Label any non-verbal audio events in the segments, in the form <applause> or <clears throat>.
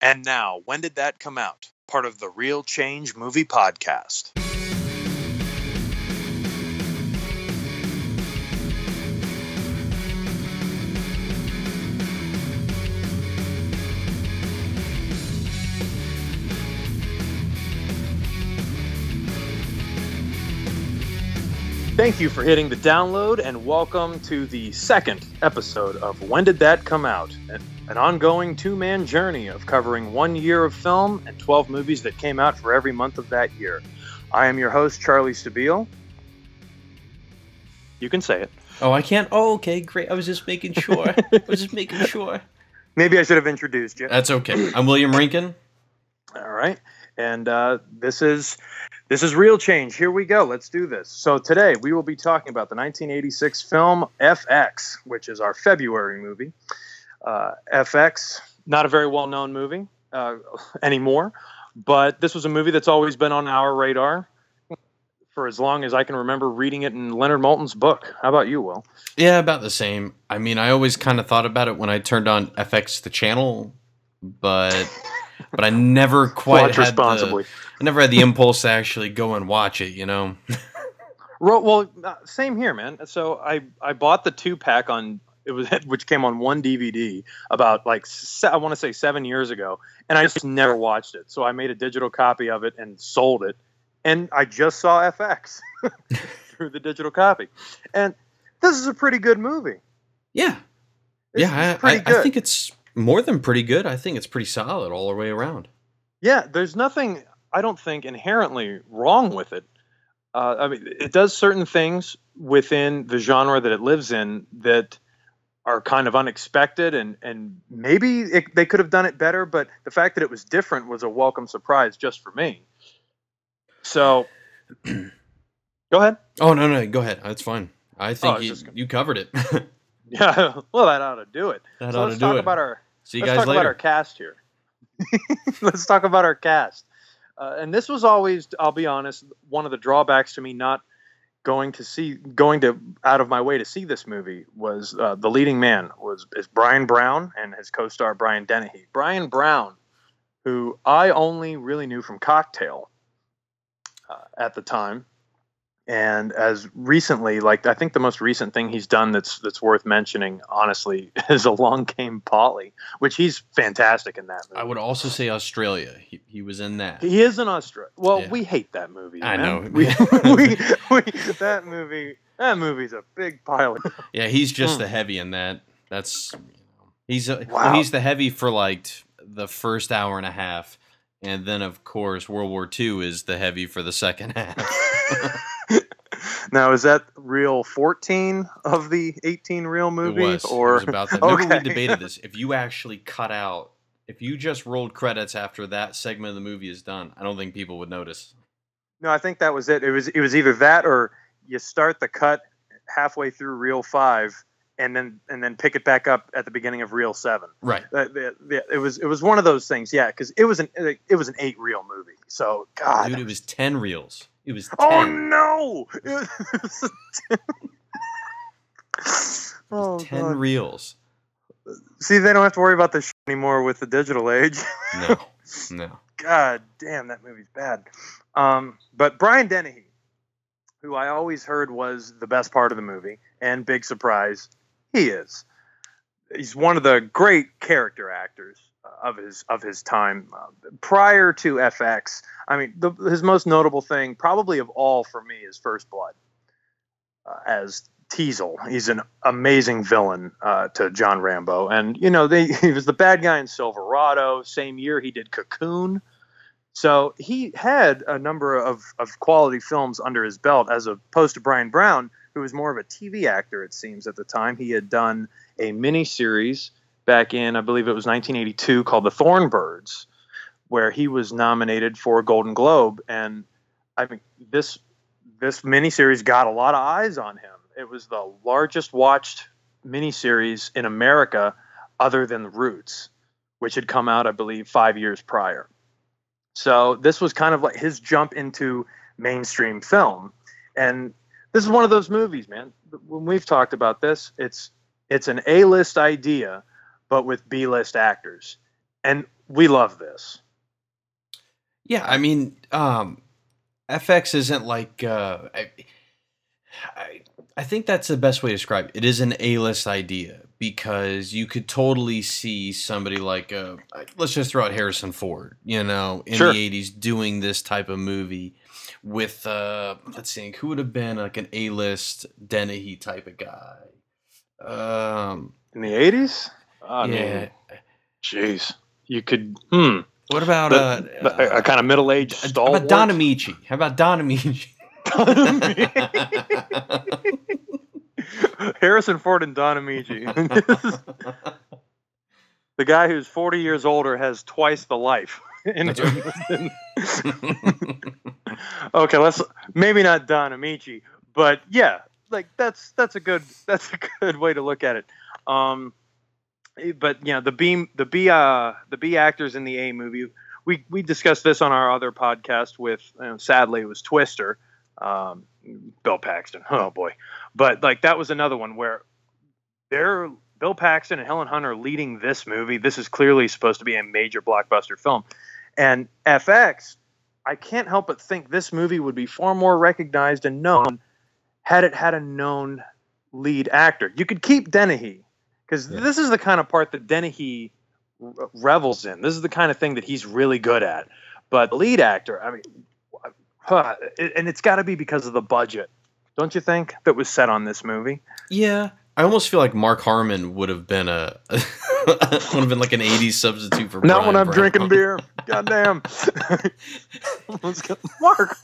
And now, when did that come out? Part of the Real Change Movie Podcast. Thank you for hitting the download and welcome to the second episode of When Did That Come Out? An ongoing two man journey of covering one year of film and 12 movies that came out for every month of that year. I am your host, Charlie Stabile. You can say it. Oh, I can't. Oh, okay, great. I was just making sure. <laughs> I was just making sure. Maybe I should have introduced you. That's okay. I'm William Rankin. <clears throat> All right. And uh, this is this is real change. Here we go. Let's do this. So today we will be talking about the 1986 film FX, which is our February movie. Uh, FX, not a very well-known movie uh, <laughs> anymore, but this was a movie that's always been on our radar for as long as I can remember reading it in Leonard Maltin's book. How about you, Will? Yeah, about the same. I mean, I always kind of thought about it when I turned on FX the channel, but <laughs> but I never quite had responsibly. The, I never had the impulse to actually go and watch it. You know. <laughs> Well, uh, same here, man. So I I bought the two pack on it was <laughs> which came on one DVD about like se- I want to say seven years ago, and I just never watched it. So I made a digital copy of it and sold it, and I just saw FX <laughs> through the digital copy, and this is a pretty good movie. Yeah. This yeah, is I, pretty I, good. I think it's more than pretty good. I think it's pretty solid all the way around. Yeah, there's nothing I don't think inherently wrong with it. Uh, I mean, it does certain things within the genre that it lives in that are kind of unexpected, and and maybe it, they could have done it better. But the fact that it was different was a welcome surprise just for me. So, <clears throat> go ahead. Oh no, no, go ahead. That's fine. I think was you, gonna- you covered it. <laughs> Yeah, <laughs> well, that ought to do it. that so ought let's to do talk it. about our See you Let's guys talk about our cast here. <laughs> Let's talk about our cast. Uh, and this was always, I'll be honest, one of the drawbacks to me not going to see, going to out of my way to see this movie was uh, the leading man was is Bryan Brown and his co-star Brian Dennehy. Bryan Brown, who I only really knew from Cocktail uh, at the time, and as recently, like I think the most recent thing he's done that's that's worth mentioning, honestly, <laughs> is Along Came Polly, which he's fantastic in that movie. I would also say Australia. He, he was in that. He is in Australia. Well, Yeah. we hate that movie. I man. know. We, <laughs> <laughs> we, we, that movie. That movie's a big pile of. Yeah, he's just Hmm. the heavy in that. That's you know, he's a, Wow. he's the heavy for like the first hour and a half, and then of course World War II is the heavy for the second half. Now, is that real 14 of the 18 real it was. or it was about that. Remember Okay. we debated this. <laughs> If you actually cut out, if you just rolled credits after that segment of the movie is done, I don't think people would notice. no? I think that was it. It was it was either that or you start the cut halfway through reel five, and then and then pick it back up at the beginning of reel seven. Right. Uh, the- the- it was it was one of those things, yeah, because it was an it was an eight reel movie. So God, Dude, it was ten reels. It was 10. oh no, It was- <laughs> oh ten God. reels. See, they don't have to worry about this shit anymore with the digital age. No. <laughs> No. God damn, that movie's bad. Um, but Brian Dennehy, who I always heard was the best part of the movie, and big surprise, he is. He's one of the great character actors of his of his time. Uh, prior to FX, I mean, the, his most notable thing, probably of all for me, is First Blood uh, as Teasle. He's an amazing villain uh, to John Rambo, and you know they, <laughs> he was the bad guy in Silverado. Same year he did Cocoon. So he had a number of, of quality films under his belt, as opposed to Bryan Brown, who was more of a TV actor, it seems, at the time. He had done a mini series back in, I believe it was 1982, called The Thorn Birds, where he was nominated for a Golden Globe. And I mean, this this miniseries got a lot of eyes on him. It was the largest watched miniseries in America, other than The Roots, which had come out, I believe, five years prior. So this was kind of like his jump into mainstream film, and this is one of those movies, man. When we've talked about this, it's it's an A-list idea, but with B-list actors. and we love this. Yeah, I mean, um, FX isn't like uh, I, I, I think that's the best way to describe it. It is an A-list idea because you could totally see somebody like uh, let's just throw out Harrison Ford, you know, in Sure. the '80s doing this type of movie with uh, let's think who would have been like an A-list Dennehy type of guy. Um, In the eighties, I yeah. mean, jeez, you could. Hmm. What about The- uh, the- a, uh, kind of middle-aged how stalwart. about Don Ameche? How about Don Ameche? <laughs> Harrison Ford and Don Ameche. <laughs> the guy who's 40 years older has twice the life. <laughs> in That's him. okay, let's maybe not Don Ameche, but yeah, like that's that's a good that's a good way to look at it. Um, but you know the B the B uh the B actors in the A movie. We we discussed this on our other podcast with you know, sadly it was Twister, um, Bill Paxton. <laughs> Oh boy, but like that was another one where they're Bill Paxton and Helen Hunt are leading this movie. This is clearly supposed to be a major blockbuster film. And FX, I can't help but think this movie would be far more recognized and known had it had a known lead actor. You could keep Dennehy because Yeah. this is the kind of part that Dennehy revels in. This is the kind of thing that he's really good at. But lead actor, I mean, huh, and it's got to be because of the budget, don't you think, that was set on this movie? Yeah, I almost feel like Mark Harmon would have been a <laughs> would have been like an '80s substitute for. Not Brian when I'm Brown. drinking beer. Goddamn. <laughs> Mark,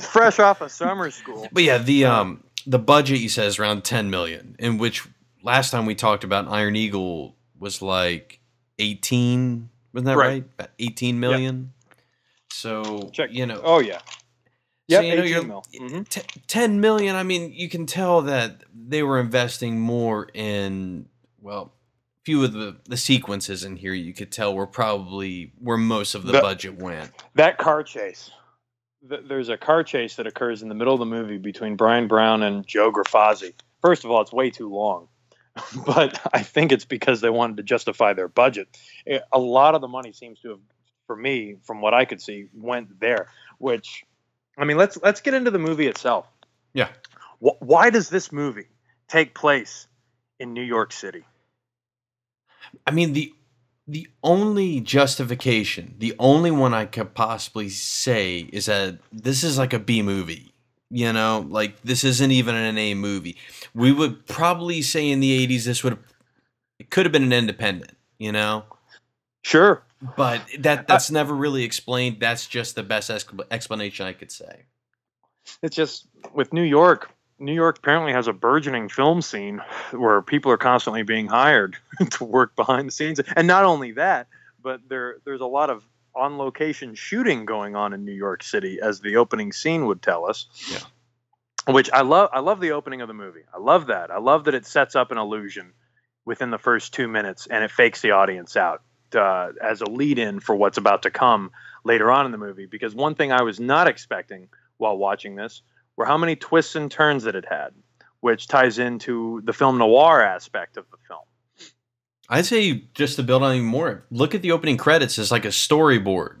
fresh off of summer school. But yeah, the um the budget you said is around 10 million, in which last time we talked about Iron Eagle was like 18, wasn't that Right. right? About 18 million. So Check. you know, Oh yeah. so, Yep, you know, 18 you're- mil. Mhm. t- 10 million. I mean, you can tell that they were investing more in well, few of the the sequences in here you could tell were probably where most of the, The- budget went. That car chase. Th- There's a car chase that occurs in the middle of the movie between Bryan Brown and Joe Grifasi. First of all, it's way too long, <laughs> but I think it's because they wanted to justify their budget. Eh, A lot of the money seems to have, for me, from what I could see, went there. Which, I mean, let's let's get into the movie itself. Yeah. Wh- Why does this movie take place in New York City? I mean the the only justification, the only one I could possibly say is that this is like a B movie. You know, like this isn't even an A movie. We would probably say in the '80s this would it could have been an independent. You know, Sure. but that that's never really explained. That's just the best exp- explanation I could say. It's just with New York. New York apparently has a burgeoning film scene where people are constantly being hired <laughs> to work behind the scenes, and not only that, but there there's a lot of on location shooting going on in New York City, as the opening scene would tell us. Yeah. Which I love. I love the opening of the movie. I love that. I love that it sets up an illusion within the first two minutes, and it fakes the audience out uh, as a lead-in for what's about to come later on in the movie. Because one thing I was not expecting while watching this were how many twists and turns that it had, which ties into the film noir aspect of the film. I'd say just to build on even more, look at the opening credits as like a storyboard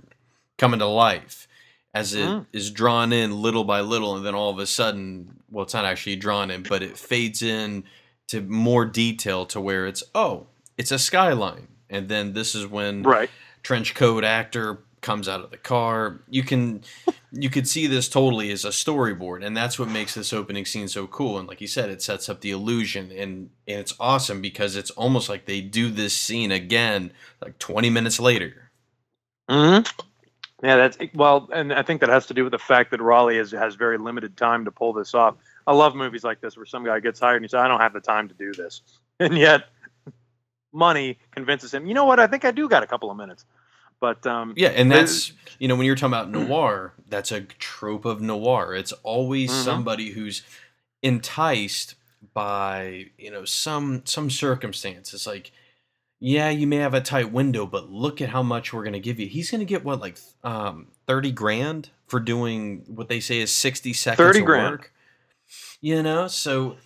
coming to life as it is Mm. drawn in little by little, and then all of a sudden, well, it's not actually drawn in, but it fades in to more detail to where it's oh, it's a skyline, and then this is when Right. trench coat actor comes out of the car. You can you could see this totally as a storyboard, and that's what makes this opening scene so cool. And like you said, it sets up the illusion, and, and it's awesome because it's almost like they do this scene again like 20 minutes later. hmm Yeah, that's well, and I think that has to do with the fact that Rollie is, has very limited time to pull this off. I love movies like this where some guy gets hired and he says, "I don't have the time to do this," <laughs> and yet money convinces him. You know what? I think I do got a couple of minutes. But um, Yeah, and that's you know when you're talking about noir, that's a trope of noir. It's always Mhm. somebody who's enticed by you know some some circumstance. It's like, yeah, you may have a tight window, but look at how much we're gonna give you. He's gonna get what like um thirty grand for doing what they say is sixty seconds 30 of grand. work. You know, so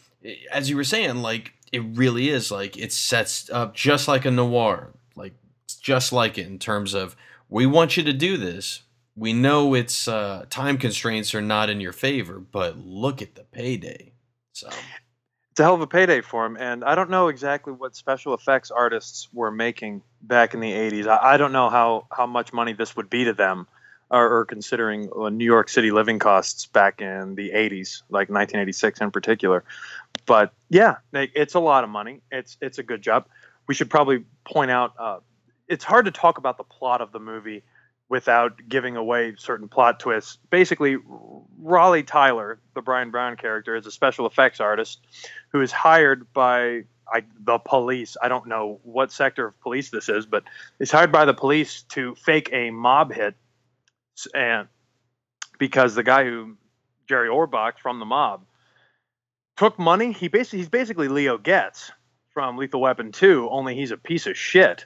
as you were saying, like it really is like it sets up just like a noir, like just like it in terms of we want you to do this. We know it's uh, time constraints are not in your favor, but look at the payday. So it's a hell of a payday for him. And I don't know exactly what special effects artists were making back in the 80s. I, I don't know how, how much money this would be to them, or, or considering New York City living costs back in the 80s, like 1986 in particular. But yeah, it's a lot of money. It's it's a good job. We should probably point out uh, it's hard to talk about the plot of the movie without giving away certain plot twists. Basically, Rollie Tyler, the Bryan Brown character, is a special effects artist who is hired by I, the police. I don't know what sector of police this is, but he's hired by the police to fake a mob hit, and because the guy who Jerry Orbach from the mob took money, he basically he's basically Leo Getz from Lethal Weapon 2, only he's a piece of shit.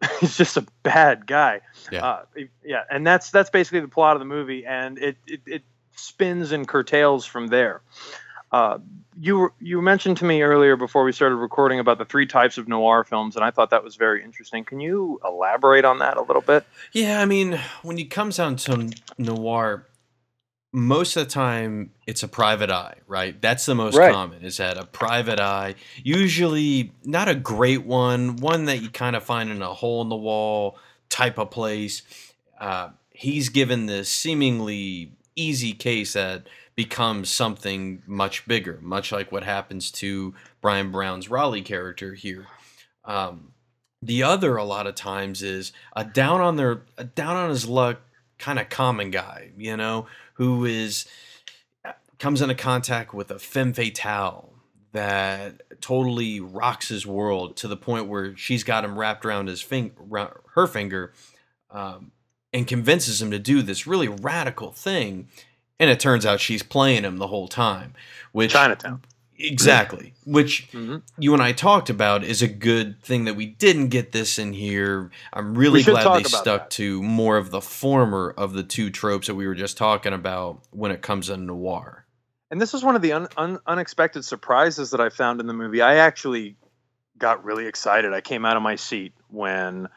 <laughs> he's just a bad guy. Yeah. Uh, yeah, and that's that's basically the plot of the movie, and it it, it spins and curtails from there. Uh, you you mentioned to me earlier before we started recording about the three types of noir films, and I thought that was very interesting. Can you elaborate on that a little bit? Yeah, I mean, when it comes down to noir, most of the time it's a private eye, right? That's the most right. common is that a private eye, usually not a great one, one that you kind of find in a hole in the wall type of place. Uh, he's given this seemingly easy case that becomes something much bigger, much like what happens to Bryan Brown's Rollie character here. Um, the other, a lot of times, is a down on their a down on his luck kind of common guy, you know, who is comes into contact with a femme fatale that totally rocks his world to the point where she's got him wrapped around his finger, her finger, um, and convinces him to do this really radical thing. And it turns out she's playing him the whole time. Which Chinatown. Exactly. Which mm-hmm. you and I talked about is a good thing that we didn't get this in here. I'm really glad they stuck that. to more of the former of the two tropes that we were just talking about when it comes to noir. And this is one of the un- un- unexpected surprises that I found in the movie. I actually got really excited. I came out of my seat when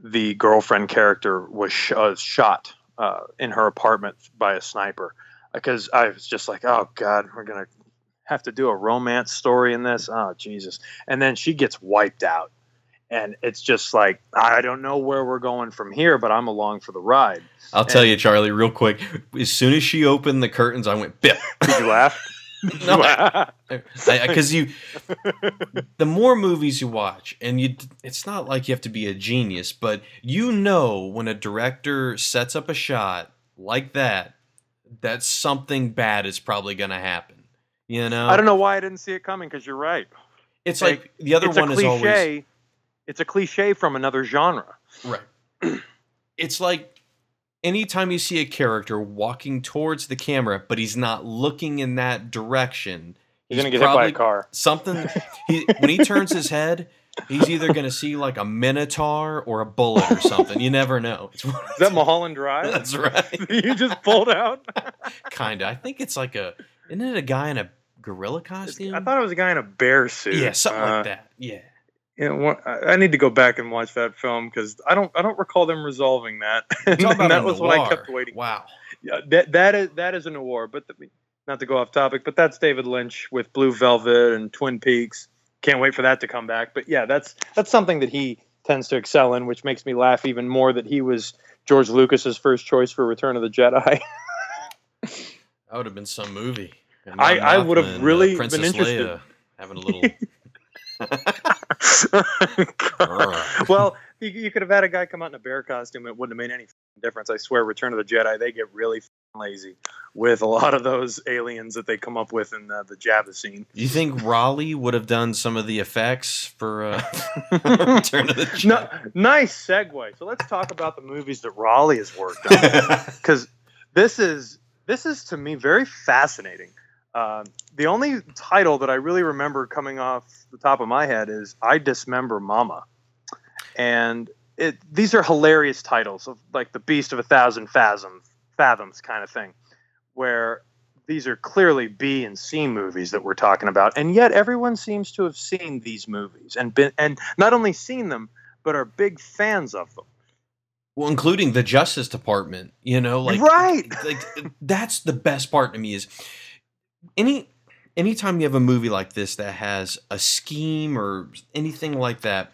the girlfriend character was sh- uh, shot uh, in her apartment by a sniper because I was just like, oh God, we're gonna have to do a romance story in this. Oh Jesus! And then she gets wiped out, and it's just like I don't know where we're going from here, but I'm along for the ride. I'll and, tell you, Charlie, real quick. As soon as she opened the curtains, I went, "Bip." Did you laugh? <laughs> no, because you, the more movies you watch, and you, it's not like you have to be a genius, but you know when a director sets up a shot like that, that something bad is probably going to happen. You know, I don't know why I didn't see it coming because you're right. It's like, like the other one is always it's a cliche from another genre. Right. <clears throat> it's like anytime you see a character walking towards the camera, but he's not looking in that direction, he's, he's gonna get hit by a car. Something. He <laughs> when he turns his head, he's either gonna see like a minotaur or a bullet or something. You never know. Is that Mulholland Drive? <laughs> That's right. <laughs> you just pulled out. Kinda. I think it's like a. Isn't it a guy in a gorilla costume? I thought it was a guy in a bear suit. Yeah, something uh, like that. Yeah. You I need to go back and watch that film because I don't I don't recall them resolving that. <laughs> and that was what I kept waiting. Wow. Yeah, that that is that is a noir, but the, not to go off topic, but that's David Lynch with Blue Velvet and Twin Peaks. Can't wait for that to come back. But yeah, that's that's something that he tends to excel in, which makes me laugh even more that he was George Lucas's first choice for Return of the Jedi. <laughs> that would have been some movie. I, I would have really uh, been interested. Leia having a little. <laughs> well, you, you, could have had a guy come out in a bear costume. It wouldn't have made any difference. I swear, Return of the Jedi, they get really lazy with a lot of those aliens that they come up with in the, the Jabba scene. Do you think Rollie would have done some of the effects for uh, <laughs> <laughs> Return of the Jedi? No, nice segue. So let's talk about the movies that Rollie has worked on, because this is this is to me very fascinating. Uh, the only title that I really remember coming off the top of my head is "I Dismember Mama," and it, these are hilarious titles of like the Beast of a Thousand Fathoms, fathoms kind of thing, where these are clearly B and C movies that we're talking about, and yet everyone seems to have seen these movies and been and not only seen them, but are big fans of them. Well, including the Justice Department, you know, like right, <laughs> like that's the best part to me is any anytime you have a movie like this that has a scheme or anything like that,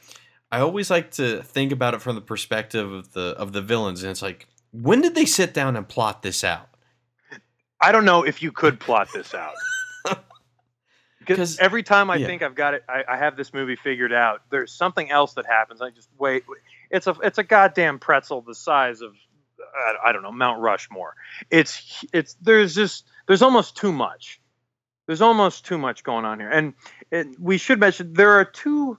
I always like to think about it from the perspective of the of the villains, and it's like, when did they sit down and plot this out? I don't know if you could plot this out. <laughs> Because every time I yeah. think I've got it, I, I have this movie figured out. There's something else that happens. I just wait. wait. It's a it's a goddamn pretzel the size of I, I don't know Mount Rushmore. It's it's there's just there's almost too much. There's almost too much going on here, and it, we should mention there are two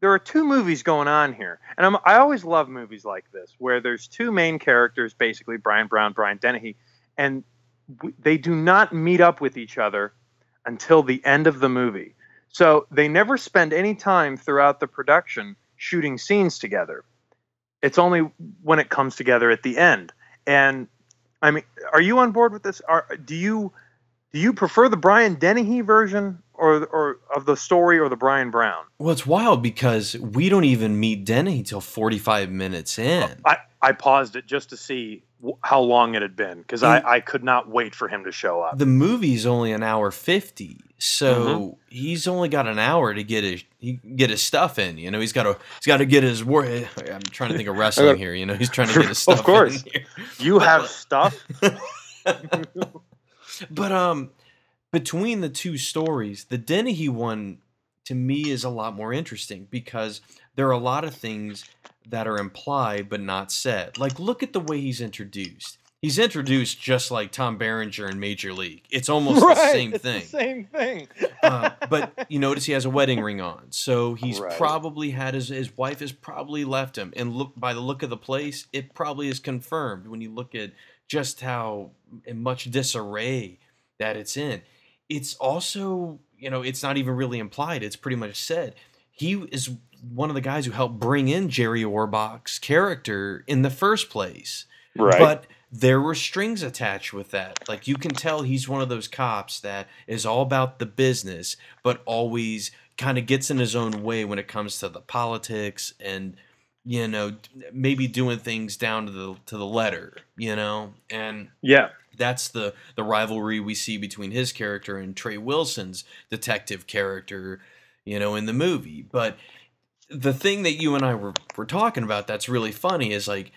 there are two movies going on here, and I'm, I always love movies like this where there's two main characters, basically Bryan Brown, Brian Dennehy, and w- they do not meet up with each other until the end of the movie. So they never spend any time throughout the production shooting scenes together. It's only when it comes together at the end. And I mean, are you on board with this? Are do you do you prefer the Brian Dennehy version or or of the story or the Bryan Brown? Well, it's wild because we don't even meet Denny till 45 minutes in. I, I paused it just to see how long it had been because I, I could not wait for him to show up. The movie's only an hour 50, so he's only got an hour to get his he get his stuff in. You know, he's got to he's got to get his work. <sighs> I'm trying to think of wrestling here. You know, he's trying to get his <laughs> stuff. Of course. You have stuff. <laughs> but um, between the two stories, the Dennehy one to me is a lot more interesting because there are a lot of things that are implied but not said. Like, look at the way he's introduced. He's introduced just like Tom Berenger in Major League. It's <laughs> almost the same thing. The same thing. Uh, but you notice he has a wedding ring on, so he's Right. probably had his his wife has probably left him. And look by the look of the place, it probably is confirmed when you look at just how in much disarray that it's in. It's also you know it's not even really implied. It's pretty much said he is one of the guys who helped bring in Jerry Orbach's character in the first place. Right. But there were strings attached with that. Like you can tell he's one of those cops that is all about the business, but always kind of gets in his own way when it comes to the politics and you know maybe doing things down to the to the letter, you know? And yeah. That's the the rivalry we see between his character and Trey Wilson's detective character, you know, in the movie. But the thing that you and I were, were talking about that's really funny is like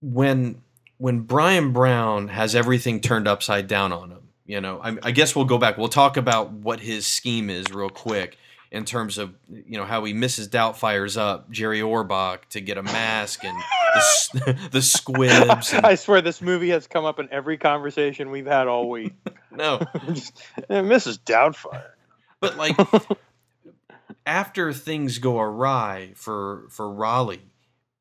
when when Bryan Brown has everything turned upside down on him. You know, I, I guess we'll go back. We'll talk about what his scheme is real quick in terms of you know how he Mrs. Doubtfire's up Jerry Orbach to get a mask and the, <laughs> the squibs. And, I swear this movie has come up in every conversation we've had all week. <laughs> no, <laughs> Just, eh, Mrs. Doubtfire. But like after things go awry for for Rollie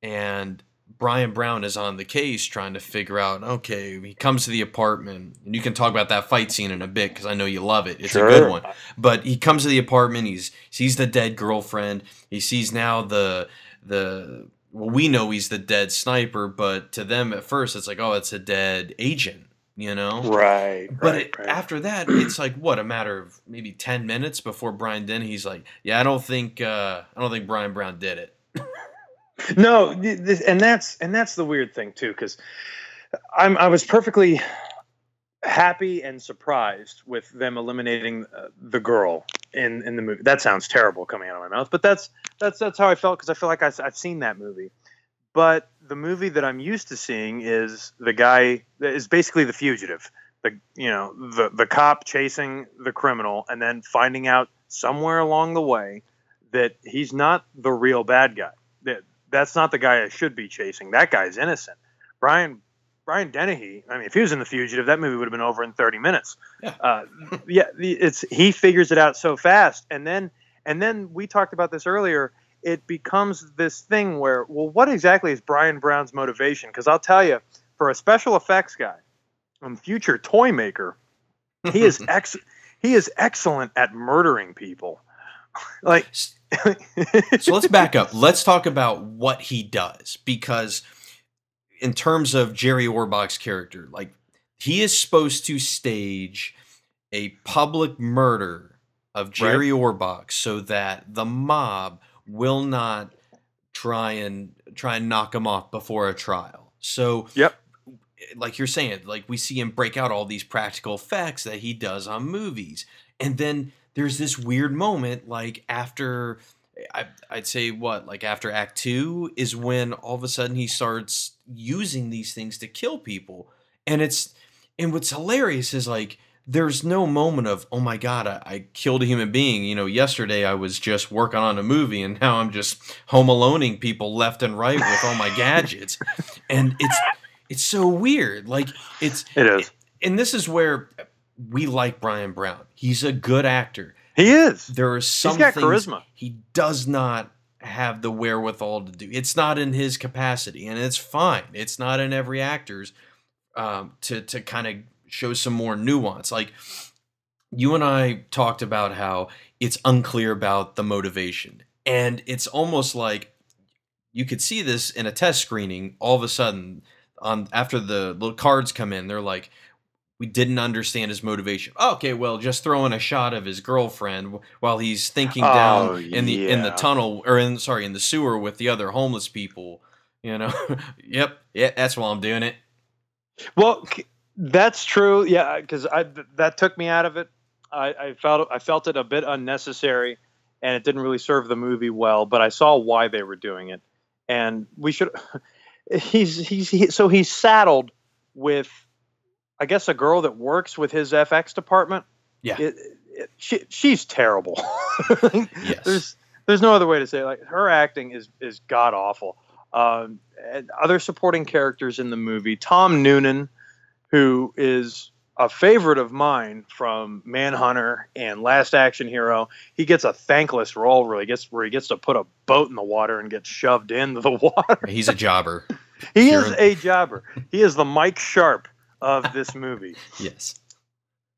and Bryan Brown is on the case trying to figure out okay he comes to the apartment and you can talk about that fight scene in a bit because I know you love it it's a good one but he comes to the apartment he's sees the dead girlfriend he sees now the the well we know he's the dead sniper but to them at first it's like oh it's a dead agent you know Right. but right, it, right. after that, it's like what a matter of maybe ten minutes before Brian Dennehy's like, yeah, I don't think uh, I don't think Bryan Brown did it. <laughs> No, and that's and that's the weird thing too, because I'm I was perfectly happy and surprised with them eliminating uh, the girl in in the movie. That sounds terrible coming out of my mouth, but that's that's that's how I felt because I feel like I, have seen that movie. But the movie that I'm used to seeing is the guy that is basically the fugitive, the you know the the cop chasing the criminal and then finding out somewhere along the way that he's not the real bad guy. That that's not the guy I should be chasing. That guy's innocent. Brian Brian Dennehy. I mean, if he was in the fugitive, that movie would have been over in 30 minutes. Yeah. Uh, yeah, it's he figures it out so fast, and then and then we talked about this earlier. It becomes this thing where, well, what exactly is Bryan Brown's motivation? Because I'll tell you, for a special effects guy and future toy maker, he is <laughs> ex he is excellent at murdering people. like so let's back up. Let's talk about what he does because in terms of Jerry Orbach's character, like he is supposed to stage a public murder of Jerry Orbach so that the mob will not try and try and knock him off before a trial. So Yep. like you're saying, like we see him break out all these practical effects that he does on movies. And then there's this weird moment like after I, I'd say what like after act two is when all of a sudden he starts using these things to kill people and it's and what's hilarious is like there's no moment of oh my god I, I killed a human being you know yesterday i was just working on a movie and now i'm just home aloneing people left and right with all my gadgets and it's it's so weird like it's It is. and this is where we like bryan brown he's a good actor He is. there are some He's got charisma. he does not have the wherewithal to do. It's not in his capacity, and it's fine. It's not in every actor's um, to to kind of show some more nuance. Like you and I talked about how it's unclear about the motivation, and it's almost like you could see this in a test screening. All of a sudden, on after the little cards come in, they're like, we didn't understand his motivation. Oh, okay, well, just throwing a shot of his girlfriend while he's thinking Oh, down in the in the tunnel or in sorry in the sewer with the other homeless people. You know, <laughs> yep, yeah, that's why I'm doing it. Well, that's true. Yeah, because I that took me out of it. I, I felt I felt it a bit unnecessary, and it didn't really serve the movie well. But I saw why they were doing it, and we should. <laughs> He's he's he, so he's saddled with, I guess, a girl that works with his FX department. Yeah. It, it, she, she's terrible. <laughs> Yes. There's there's no other way to say it. like her acting is is god awful. Um, other supporting characters in the movie, Tom Noonan, who is a favorite of mine from Manhunter and Last Action Hero. He gets a thankless role where he gets where he gets to put a boat in the water and get shoved into the <laughs> water. He's a jobber. He is a jobber. He is the Mike Sharpe of this movie. <laughs> Yes.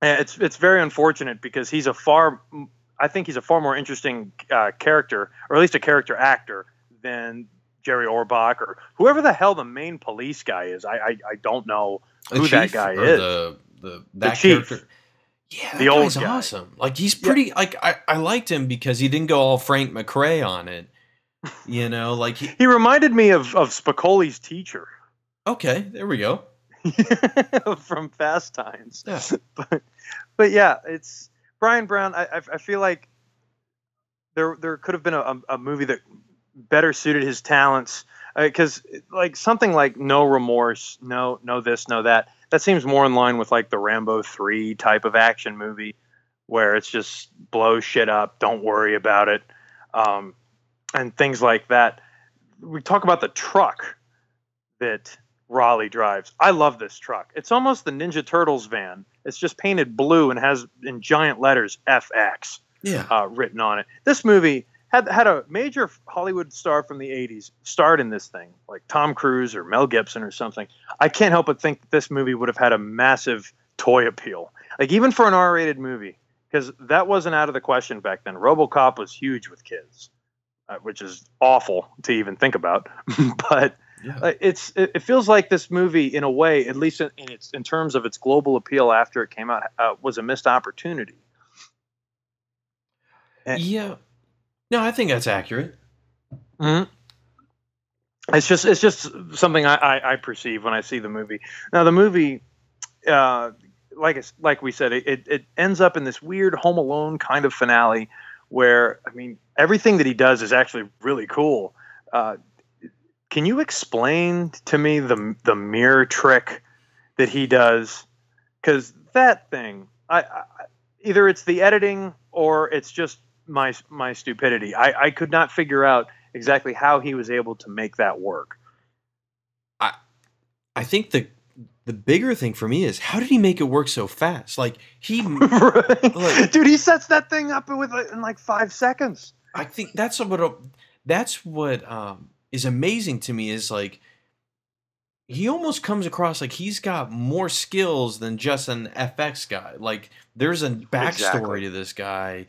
And it's it's very unfortunate because he's a far I think he's a far more interesting uh, character, or at least a character actor, than Jerry Orbach or whoever the hell the main police guy is. I I, I don't know who that guy is. The the that chief. character. Yeah, The the old guy. awesome. Like he's pretty. Like I, I liked him because he didn't go all Frank McRae on it. <laughs> You know, like he, He reminded me of of Spicoli's teacher okay, there we go. <laughs> from Fast Times. Yeah. <laughs> but but yeah, it's Bryan Brown. I I, feel like there there could have been a, a movie that better suited his talents because like something like No Remorse, no no this, no that. That seems more in line with like the Rambo three type of action movie where it's just blow shit up, don't worry about it, um, and things like that. We talk about the truck that Rollie drives. I love this truck. It's almost the Ninja Turtles van. It's just painted blue and has in giant letters FX Yeah. uh, written on it. This movie had had a major Hollywood star from the '80s starred in this thing, like Tom Cruise or Mel Gibson or something. I can't help but think this movie would have had a massive toy appeal, like even for an R-rated movie, because that wasn't out of the question back then. RoboCop was huge with kids, uh, which is awful to even think about, <laughs> but yeah. uh, it's it, feels like this movie in a way at least in, in its in terms of its global appeal after it came out uh, was a missed opportunity eh. yeah. No, I think that's accurate. mm-hmm. it's just it's just something I, I, I perceive when i see the movie now the movie uh, like like we said it, it, it ends up in this weird home alone kind of finale where i mean everything that he does is actually really cool uh, can you explain to me the the mirror trick that he does? Because that thing, I, I either it's the editing or it's just my my stupidity. I, I could not figure out exactly how he was able to make that work. I I think the the bigger thing for me is how did he make it work so fast? Like he, <laughs> Right? Like- Dude, he sets that thing up with in like five seconds. I think that's what that's what um, is amazing to me is like he almost comes across like he's got more skills than just an FX guy. Like there's a backstory Exactly. to this guy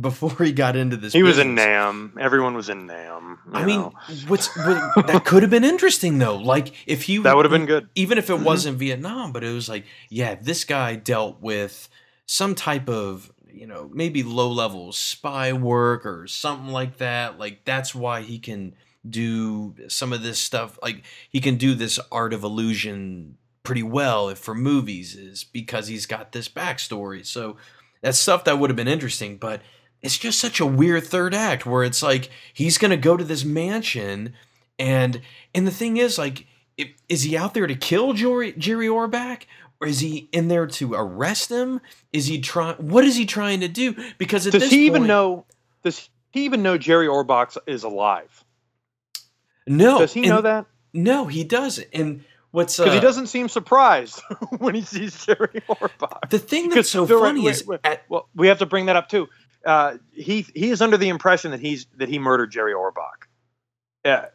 before he got into this. He was in. Nam. Everyone was in Nam. I mean, what's what, that could have been interesting though. Like if he that would have been good. even if it Mhm. wasn't Vietnam, but it was like, yeah, this guy dealt with some type of, you know, maybe low level spy work or something like that. Like that's why he can do some of this stuff. Like he can do this art of illusion pretty well if for movies is because he's got this backstory. So that's stuff that would have been interesting, but it's just such a weird third act where it's like he's gonna go to this mansion and and the thing is like is he out there to kill Jerry, Jerry Orbach or is he in there to arrest him? Is he trying? What is he trying to do? Because at does this he point, even know? Does he even know Jerry Orbach is alive? No, Does he and- know that? No, he doesn't. And what's Because uh, he doesn't seem surprised <laughs> when he sees Jerry <laughs> Orbach. the thing that's so funny wait, is wait, at, Well, we have to bring that up too. Uh, he he is under the impression that he's that he murdered Jerry Orbach, yeah,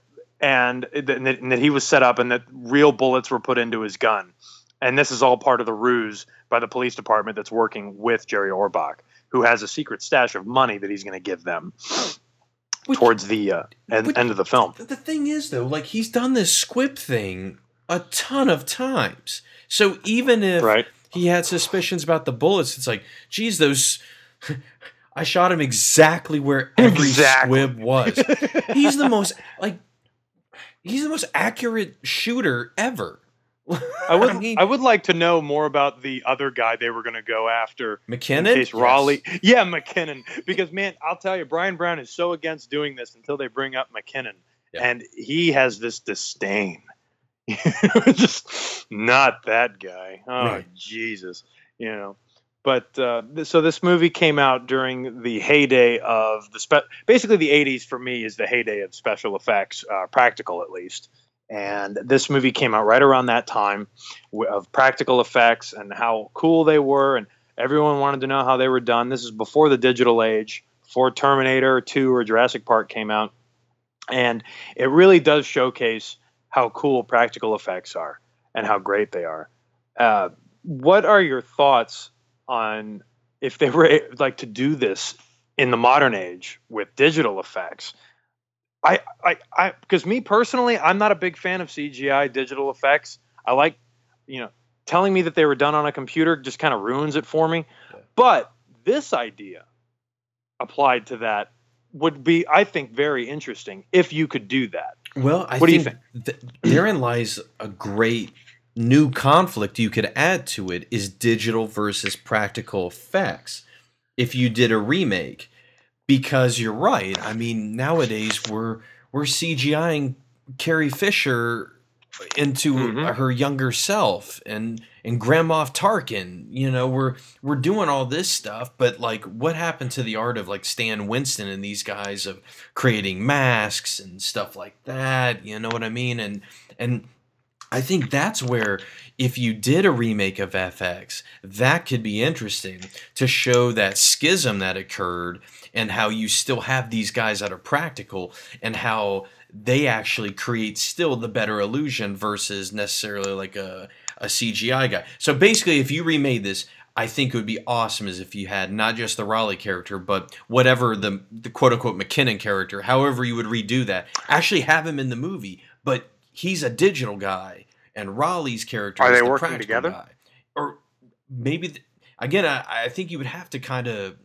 and that, and that and that he was set up and that real bullets were put into his gun, and this is all part of the ruse by the police department that's working with Jerry Orbach, who has a secret stash of money that he's going to give them Which- towards the uh, end, But- end of the film. the thing is though, like he's done this squib thing a ton of times. So even if Right. he had suspicions about the bullets, it's like, geez, those. <laughs> I shot him exactly where every Exactly. squib was. <laughs> He's the most like he's the most accurate shooter ever. I would I, mean, would like to know more about the other guy they were going to go after McKinnon. in case Yes. Rollie. Yeah, McKinnon. Because man, I'll tell you, Bryan Brown is so against doing this until they bring up McKinnon, Yeah. and he has this disdain. <laughs> Just not that guy. Oh Right. Jesus, you know. But uh, so this movie came out during the heyday of the spe- basically the 80s for me is the heyday of special effects, uh, practical at least. And this movie came out right around that time of practical effects and how cool they were, and everyone wanted to know how they were done. This is before the digital age, before Terminator 2 or Jurassic Park came out, and it really does showcase how cool practical effects are and how great they are. Uh, what are your thoughts on if they were like to do this in the modern age with digital effects? I, I, I, because me personally, I'm not a big fan of CGI digital effects. I like, you know, telling me that they were done on a computer just kind of ruins it for me. Yeah. But this idea applied to that would be, I think, very interesting if you could do that. Well, I What do you think, th- therein lies a great new conflict you could add to it is digital versus practical effects. If you did a remake, because you're right. I mean, nowadays we're we're CGIing Carrie Fisher into Mhm. her younger self and and Grand Moff Tarkin. You know, we're we're doing all this stuff, but like, what happened to the art of like Stan Winston and these guys of creating masks and stuff like that? You know what I mean? And and I think that's where if you did a remake of FX, that could be interesting to show that schism that occurred and how you still have these guys that are practical and how they actually create still the better illusion versus necessarily like a, a CGI guy. So basically, if you remade this, I think it would be awesome as if you had not just the Rollie character, but whatever the the quote unquote McKinnon character, however you would redo that, actually have him in the movie, but he's a digital guy and Rollie's character Are is they the working together? guy. Or maybe th- again, I, I think you would have to kind of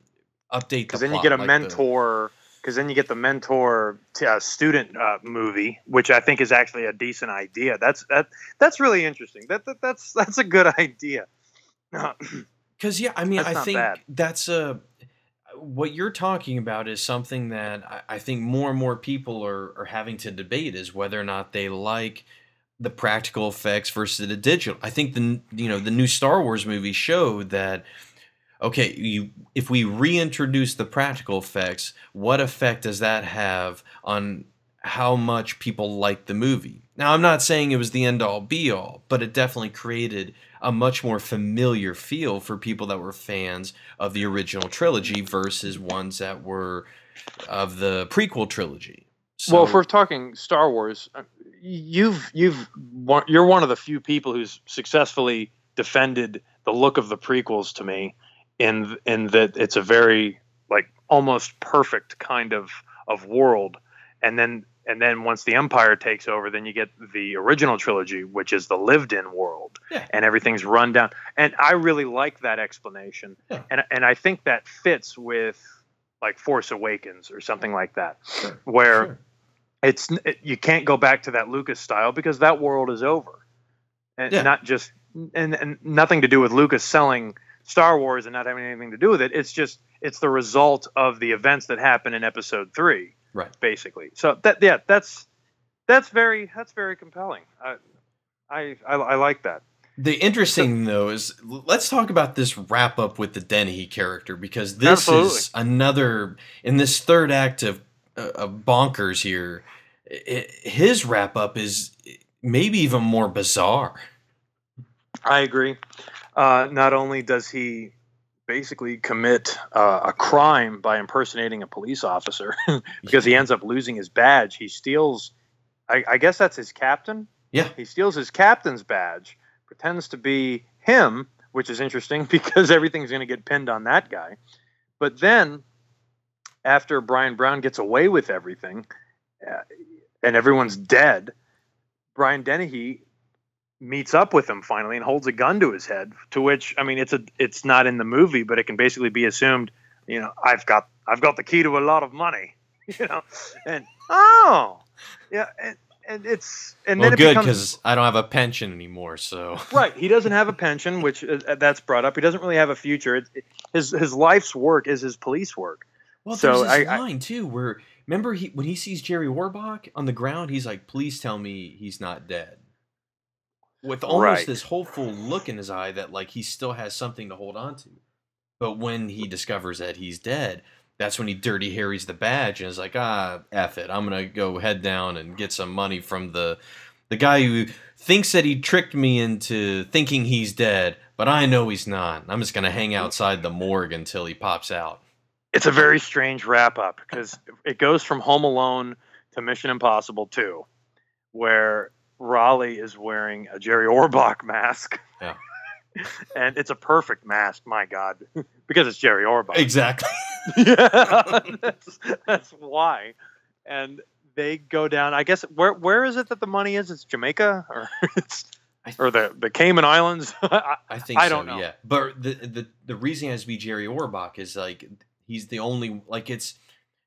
update the because then you get a like mentor because then you get the mentor t- uh, student uh, movie which i think is actually a decent idea that's that that's really interesting that, that that's <laughs> that's a good <laughs> idea <clears throat> Because yeah, I mean, That's I think bad. that's a what you're talking about is something that I, think more and more people are are having to debate is whether or not they like the practical effects versus the digital. I think the you know the new Star Wars movie showed that okay, you if we reintroduce the practical effects, what effect does that have on how much people like the movie? Now, I'm not saying it was the end all be all, but it definitely created a much more familiar feel for people that were fans of the original trilogy versus ones that were of the prequel trilogy. So, well if we're talking star wars uh, you've you've you're one of the few people who's successfully defended the look of the prequels to me in in that it's a very like almost perfect kind of of world and then and then once the empire takes over then you get the original trilogy which is the lived in world Yeah. and everything's run down and i really like that explanation Yeah. and and i think that fits with like force awakens or something like that Sure, where sure. it's it, you can't go back to that Lucas style because that world is over, and Yeah. not just and, and nothing to do with Lucas selling Star Wars and not having anything to do with it. It's just it's the result of the events that happen in Episode Three, Right. Basically, so that yeah, that's that's very that's very compelling. I I I, I like that. The interesting though is let's talk about this wrap up with the Dennehy character because this is another in this third act of, uh, of bonkers here. i his wrap up is maybe even more bizarre. I agree. Uh, not only does he basically commit uh, a crime by impersonating a police officer <laughs> because he ends up losing his badge, he steals. I, I guess that's his captain. Yeah. He steals his captain's badge, pretends to be him, which is interesting <laughs> because everything's going to get pinned on that guy. But then, after Bryan Brown gets away with everything, uh, and everyone's dead, Brian Dennehy meets up with him finally and holds a gun to his head to which i mean it's a it's not in the movie but it can basically be assumed you know i've got i've got the key to a lot of money <laughs> you know and oh yeah and, and it's and well, then it good because I don't have a pension anymore. So <laughs> right he doesn't have a pension which uh, that's brought up he doesn't really have a future it, it- his his life's work is his police work well, So there's this I- I- line too where remember he when he sees Jerry Orbach on the ground, he's like, "Please tell me he's not dead." With almost Right. this hopeful look in his eye that like he still has something to hold on to. But when he discovers that he's dead, that's when he dirty harries the badge and is like, ah, F it. I'm gonna go head down and get some money from the the guy who thinks that he tricked me into thinking he's dead, but I know he's not. I'm just gonna hang outside the morgue until he pops out. it's a very strange wrap up because it goes from Home Alone to Mission Impossible 2, where Rollie is wearing a Jerry Orbach mask. Yeah. <laughs> and it's a perfect mask, my God, <laughs> because it's Jerry Orbach. Exactly. <laughs> yeah, that's, that's why. And they go down. I guess where where is it that the money is? It's Jamaica or it's I- or the the Cayman Islands. I- I think I don't know. yeah. But the, the the reason it has to be Jerry Orbach is like he's the only like it's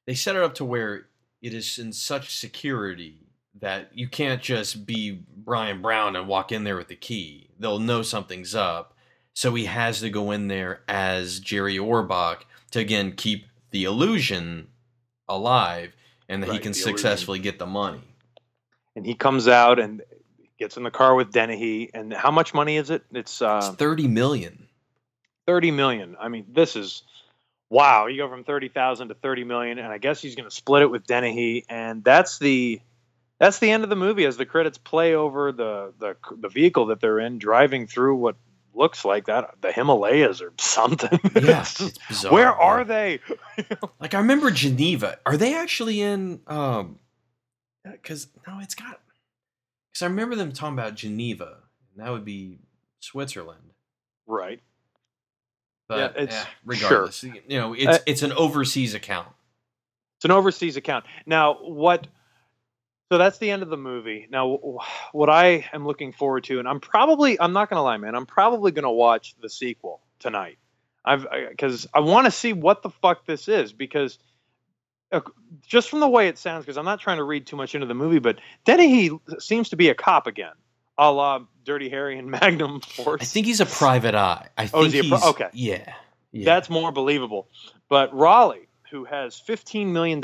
they set it up to where it is in such security that you can't just be Bryan Brown and walk in there with the key. They'll know something's up. So he has to go in there as Jerry Orbach to again keep the illusion alive and that he can the illusion. successfully get the money. and he comes out and gets in the car with Dennehy. And how much money is it? It's It's uh, 30 million. 30 million. I mean, this is wow. You go from 30,000 to 30 million, and I guess he's going to split it with Dennehy, and that's the that's the end of the movie as the credits play over the the the vehicle that they're in, driving through what looks like that the Himalayas or something. <laughs> Yeah, It's <laughs> bizarre. where are they? <laughs> Like I remember Geneva. Are they actually in? Um, because no, it's got. Because I remember them talking about Geneva, and that would be Switzerland. Right. But Yeah, it's- regardless, you know, it's Uh, it's an overseas account. It's an overseas account. Now, what? So that's the end of the movie. Now, what I am looking forward to, and I'm probably, I'm not gonna lie, man, I'm probably gonna watch the sequel tonight. I've because I, want to see what the fuck this is because uh, just from the way it sounds, because I'm not trying to read too much into the movie, but Dennehy seems to be a cop again, a la Dirty Harry and <laughs> Magnum Force. I think he's a private eye. I think Oh, is he a he's pri- okay. Yeah, yeah. That's more believable. But Rollie, who has $15 million,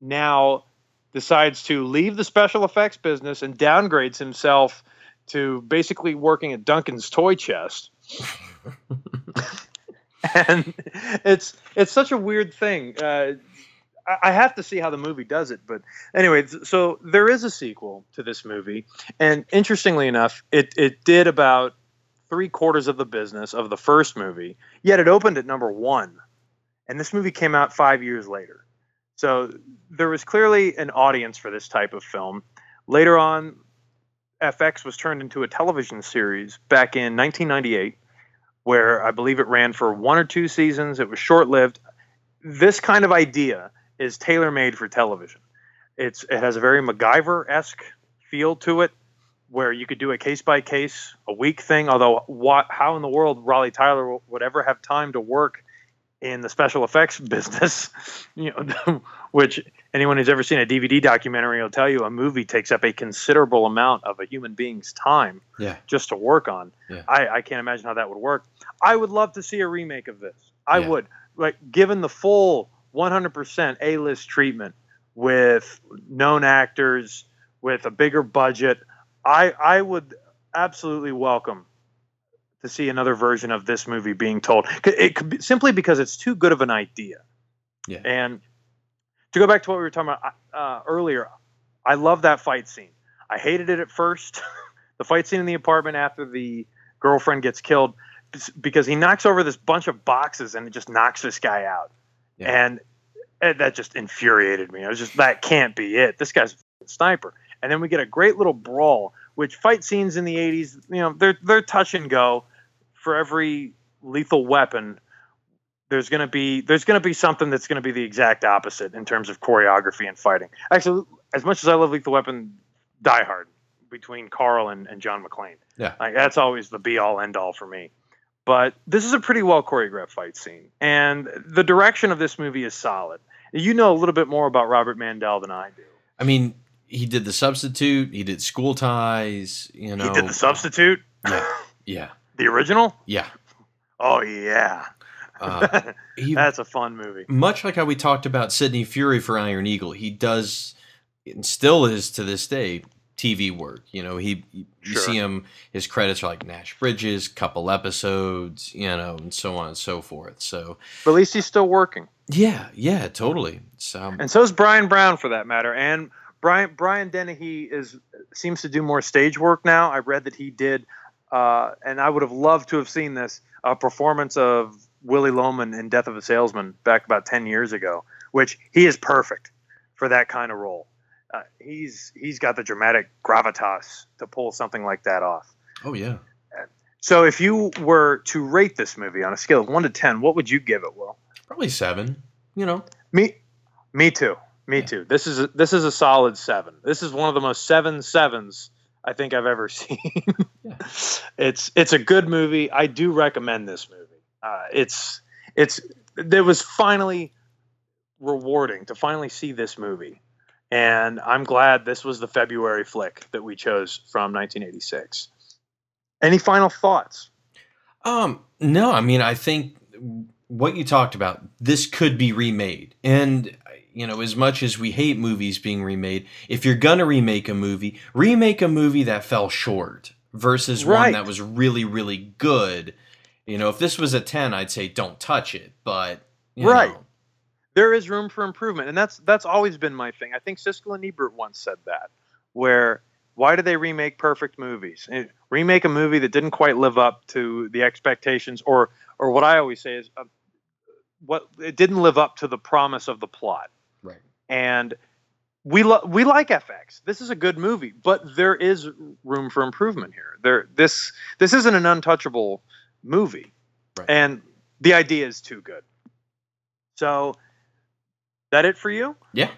now decides to leave the special effects business and downgrades himself to basically working at Duncan's toy chest. <laughs> and it's it's such a weird thing. Uh, I- I have to see how the movie does it, but anyway, so there is a sequel to this movie, and interestingly enough, it it did about three quarters of the business of the first movie, yet it opened at number one. And this movie came out five years later. So there was clearly an audience for this type of film. Later on, FX was turned into a television series back in 1998, where I believe it ran for one or two seasons. It was short lived. This kind of idea is tailor made for television. It's, it has a very MacGyver esque feel to it where you could do a case by case, a week thing. Although, what, how in the world Rollie Tyler would ever have time to work in the special effects <laughs> business, you know, <laughs> which anyone who's ever seen a DVD documentary will tell you a movie takes up a considerable amount of a human being's time Yeah. just to work on. Yeah. I, I can't imagine how that would work. I would love to see a remake of this. I Yeah. would. Like given the full 100% A-list treatment with known actors with a bigger budget, I I would absolutely welcome to see another version of this movie being told. It could be, simply because it's too good of an idea. Yeah. And to go back to what we were talking about uh, earlier, I love that fight scene. I hated it at first. <laughs> the fight scene in the apartment after the girlfriend gets killed because he knocks over this bunch of boxes and it just knocks this guy out. Yeah. And, and that just infuriated me. I was just that can't be it. This guy's a sniper. And then we get a great little brawl, which fight scenes in the 80s, you know, they're they're touch and go. For every lethal weapon, there's going to be there's going to be something that's going to be the exact opposite in terms of choreography and fighting. Actually, as much as I love Lethal Weapon, Die Hard between Karl and, and John McClane. Yeah. Like that's always the be all end all for me. But this is a pretty well choreographed fight scene. And the direction of this movie is solid. You know a little bit more about Robert Mandel than I do. I mean, he did the substitute. He did school ties. You know, he did the substitute. Yeah. Yeah. The original? Yeah. Oh yeah. Uh, <laughs> he That's a fun movie. much like how we talked about Sidney Furie for Iron Eagle, he does and still is to this day TV work. You know, he you Sure. see him his credits are like Nash Bridges, couple episodes, you know, and so on and so forth. So But at least he's still working. yeah, yeah, totally. So And so is Bryan Brown for that matter. And Brian Brian Dennehy is seems to do more stage work now. I read that he did uh, and I would have loved to have seen this a performance of Willy Loman in Death of a Salesman back about 10 years ago, which he is perfect for that kind of role. Uh, he's he's got the dramatic gravitas to pull something like that off. oh yeah. So if you were to rate this movie on a scale of 1 to 10, what would you give it, Will? Probably seven. You know. Me, me too. Me Yeah. too. This is a, this is a solid seven. This is one of the most seven sevens I think I've ever <laughs> seen. Yeah. It's it's a good movie. I do recommend this movie. Uh, it's it's it was finally rewarding to finally see this movie, and I'm glad this was the February flick that we chose from 1986. Any final thoughts? Um, no, I mean, I think what you talked about, this could be remade. And, you know, as much as we hate movies being remade, if you're going to remake a movie, remake a movie that fell short versus one that was really, really good. You know, if this was a 10, I'd say don't touch it. But, you Right. know, there is room for improvement, and that's that's always been my thing. I think Siskel and Ebert once said that, where why do they remake perfect movies? Eh, Remake a movie that didn't quite live up to the expectations, or or what I always say is, uh, what it didn't live up to the promise of the plot. And we lo- we like FX. This is a good movie, but there is room for improvement here. There this this isn't an untouchable movie, Right. and the idea is too good. So, that it for you? Yeah.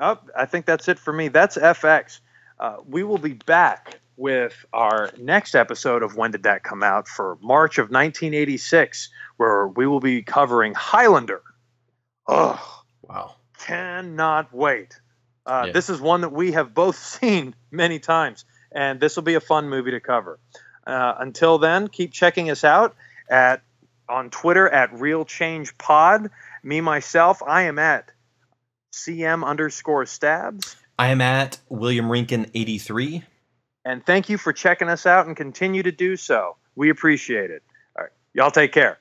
Oh, I think that's it for me. That's FX. Uh, we will be back with our next episode of When Did That Come Out for March of 1986, where we will be covering Highlander. Oh, Wow. Cannot wait. Uh, Yeah. This is one that we have both <laughs> seen many times, and this will be a fun movie to cover. Uh, until then, keep checking us out at on Twitter at Real Change Pod. Me myself, I am at CM underscore Stabs. I am at William Rinkin 83. And thank you for checking us out and continue to do so. We appreciate it. All right. Y'all take care.